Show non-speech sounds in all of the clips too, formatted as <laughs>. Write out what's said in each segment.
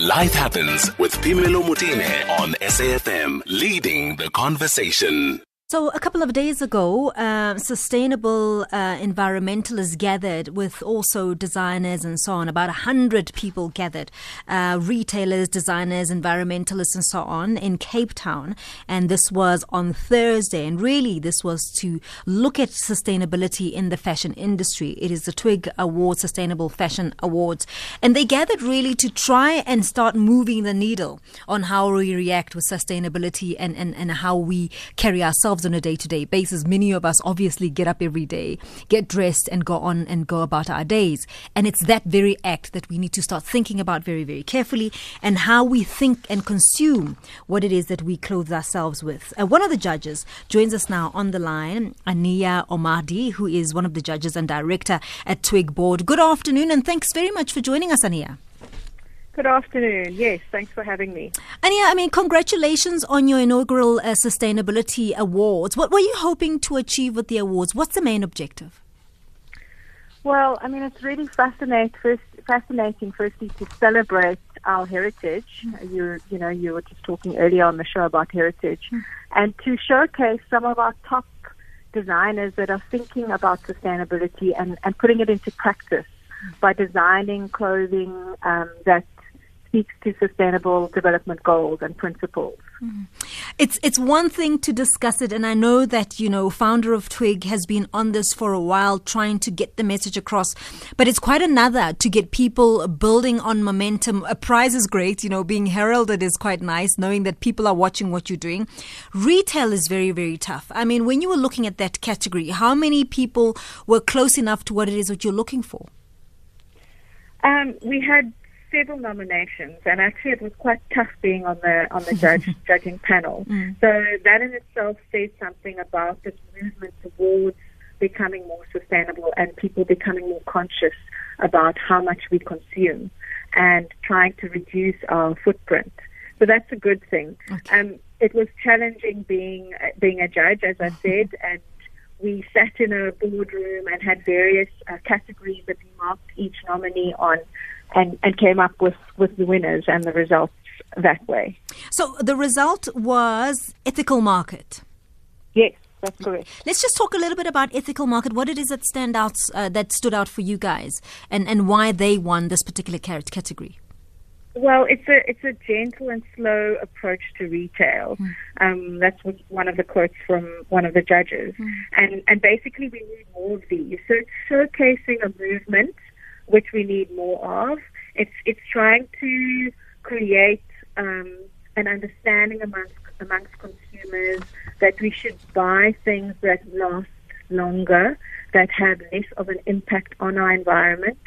Life Happens with Phemelo Motene on SAFM, leading the conversation. So, a couple of days ago, uh, sustainable uh, environmentalists gathered with also designers and so on. About 100 people gathered, uh, retailers, designers, environmentalists, and so on in Cape Town. And this was on Thursday. And really, this was to look at sustainability in the fashion industry. It is the Twyg Award Sustainable Fashion Awards. And they gathered really to try and start moving the needle on how we react with sustainability and, and, and how we carry ourselves on a day to day basis. Many of us obviously get up every day, get dressed, and go on and go about our days. And it's that very act that we need to start thinking about very, very carefully and how we think and consume what it is that we clothe ourselves with. Uh, one of the judges joins us now on the line, Aaniyah Omardien, who is one of the judges and director at Twyg Board. Good afternoon, and thanks very much for joining us, Aaniyah. Good afternoon. Yes, thanks for having me. Aaniyah, I mean, congratulations on your inaugural uh, Sustainability Awards. What were you hoping to achieve with the awards? What's the main objective? Well, I mean, it's really fascinating. First, fascinating, firstly, to celebrate our heritage. You, you know, you were just talking earlier on the show about heritage, mm. and to showcase some of our top designers that are thinking about sustainability and, and putting it into practice by designing clothing um, that speaks to sustainable development goals and principles. Mm. It's it's one thing to discuss it, and I know that you know founder of Twyg has been on this for a while, trying to get the message across. But it's quite another to get people building on momentum. A prize is great, you know, being heralded is quite nice, knowing that people are watching what you're doing. Retail is very very tough. I mean, when you were looking at that category, how many people were close enough to what it is that you're looking for? Um, we had several nominations, and actually it was quite tough being on the on the judge <laughs> judging panel. Mm. So that in itself says something about this movement towards becoming more sustainable and people becoming more conscious about how much we consume and trying to reduce our footprint. So that's a good thing. Okay. Um, it was challenging being being a judge, as I <laughs> said, and we sat in a boardroom and had various uh, categories that we marked each nominee on and, and came up with, with the winners and the results that way. So the result was ethical market. Yes, that's correct. Let's just talk a little bit about ethical market. What it is that stand out uh, that stood out for you guys, and, and why they won this particular category. Well, it's a it's a gentle and slow approach to retail. Mm. Um, that's one of the quotes from one of the judges, mm. and and basically we need more of these. So it's showcasing a movement which we need more of. It's it's trying to create um, an understanding amongst amongst consumers that we should buy things that last longer, that have less of an impact on our environment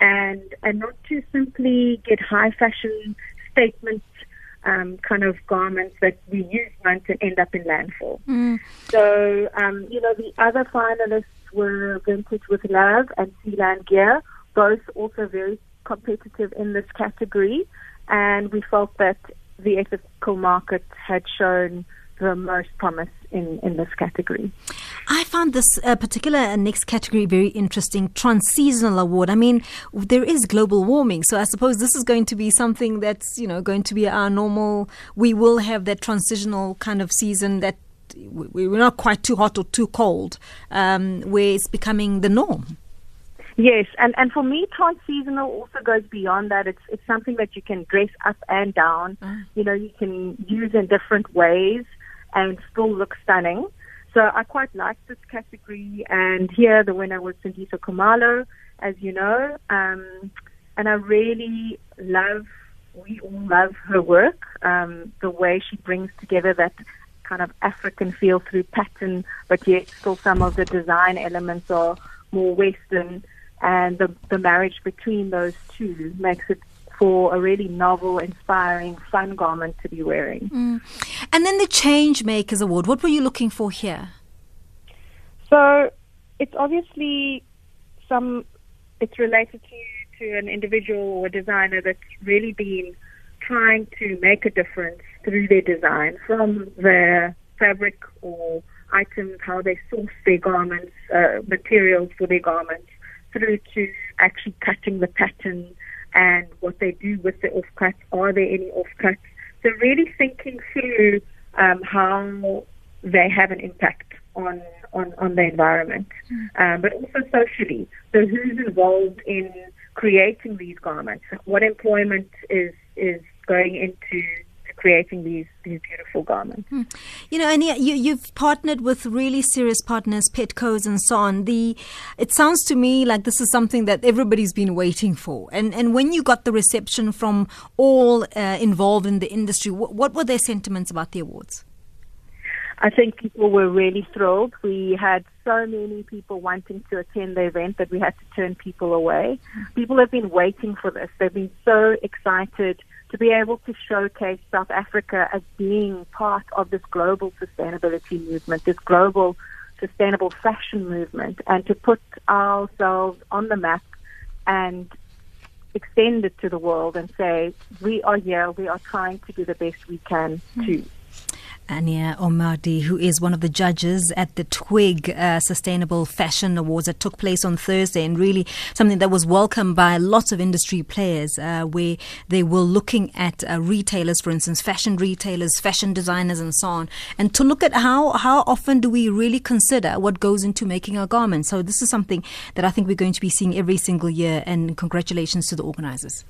and and not to simply get high fashion statement um, kind of garments that we use once and end up in landfill. Mm. So um, you know the other finalists were Vintage with Love and Sealand Gear, both also very competitive in this category, and we felt that the ethical market had shown the most promise in, in this category. I found this uh, particular next category very interesting trans-seasonal award. I mean, there is global warming, so I suppose this is going to be something that's you know going to be our normal. We will have that transitional kind of season that we're not quite too hot or too cold, um, where it's becoming the norm. Yes, and, and for me, trans-seasonal also goes beyond that. It's it's something that you can dress up and down. Mm. You know, you can use in different ways and still look stunning. So I quite like this category. And here the winner was Sindiso Khumalo, as you know. Um, and I really love, we all love her work, um, the way she brings together that kind of African feel through pattern, but yet still some of the design elements are more Western. And the, the marriage between those two makes it for a really novel, inspiring, fun garment to be wearing. Mm. And then the Change Makers Award, what were you looking for here? So it's obviously some, it's related to, to an individual or designer that's really been trying to make a difference through their design from their fabric or items, how they source their garments, uh, materials for their garments, through to actually cutting the pattern and what they do with the offcuts. Are there any offcuts? So really thinking through um, how they have an impact on on, on the environment, um, but also socially. So who's involved in creating these garments? What employment is is going into creating these these beautiful garments. Hmm. You know, and you, you've partnered with really serious partners, Petco's and so on. The it sounds to me like this is something that everybody's been waiting for. And and when you got the reception from all uh, involved in the industry, what, what were their sentiments about the awards? I think people were really thrilled. We had so many people wanting to attend the event that we had to turn people away. People have been waiting for this. They've been so excited to be able to showcase South Africa as being part of this global sustainability movement, this global sustainable fashion movement, and to put ourselves on the map and extend it to the world and say, we are here, we are trying to do the best we can to hmm. Aaniyah Omardien, who is one of the judges at the Twyg uh, Sustainable Fashion Awards that took place on Thursday, and really something that was welcomed by lots of industry players, uh, where they were looking at uh, retailers, for instance, fashion retailers, fashion designers, and so on, and to look at how how often do we really consider what goes into making our garments. So this is something that I think we're going to be seeing every single year, and congratulations to the organizers.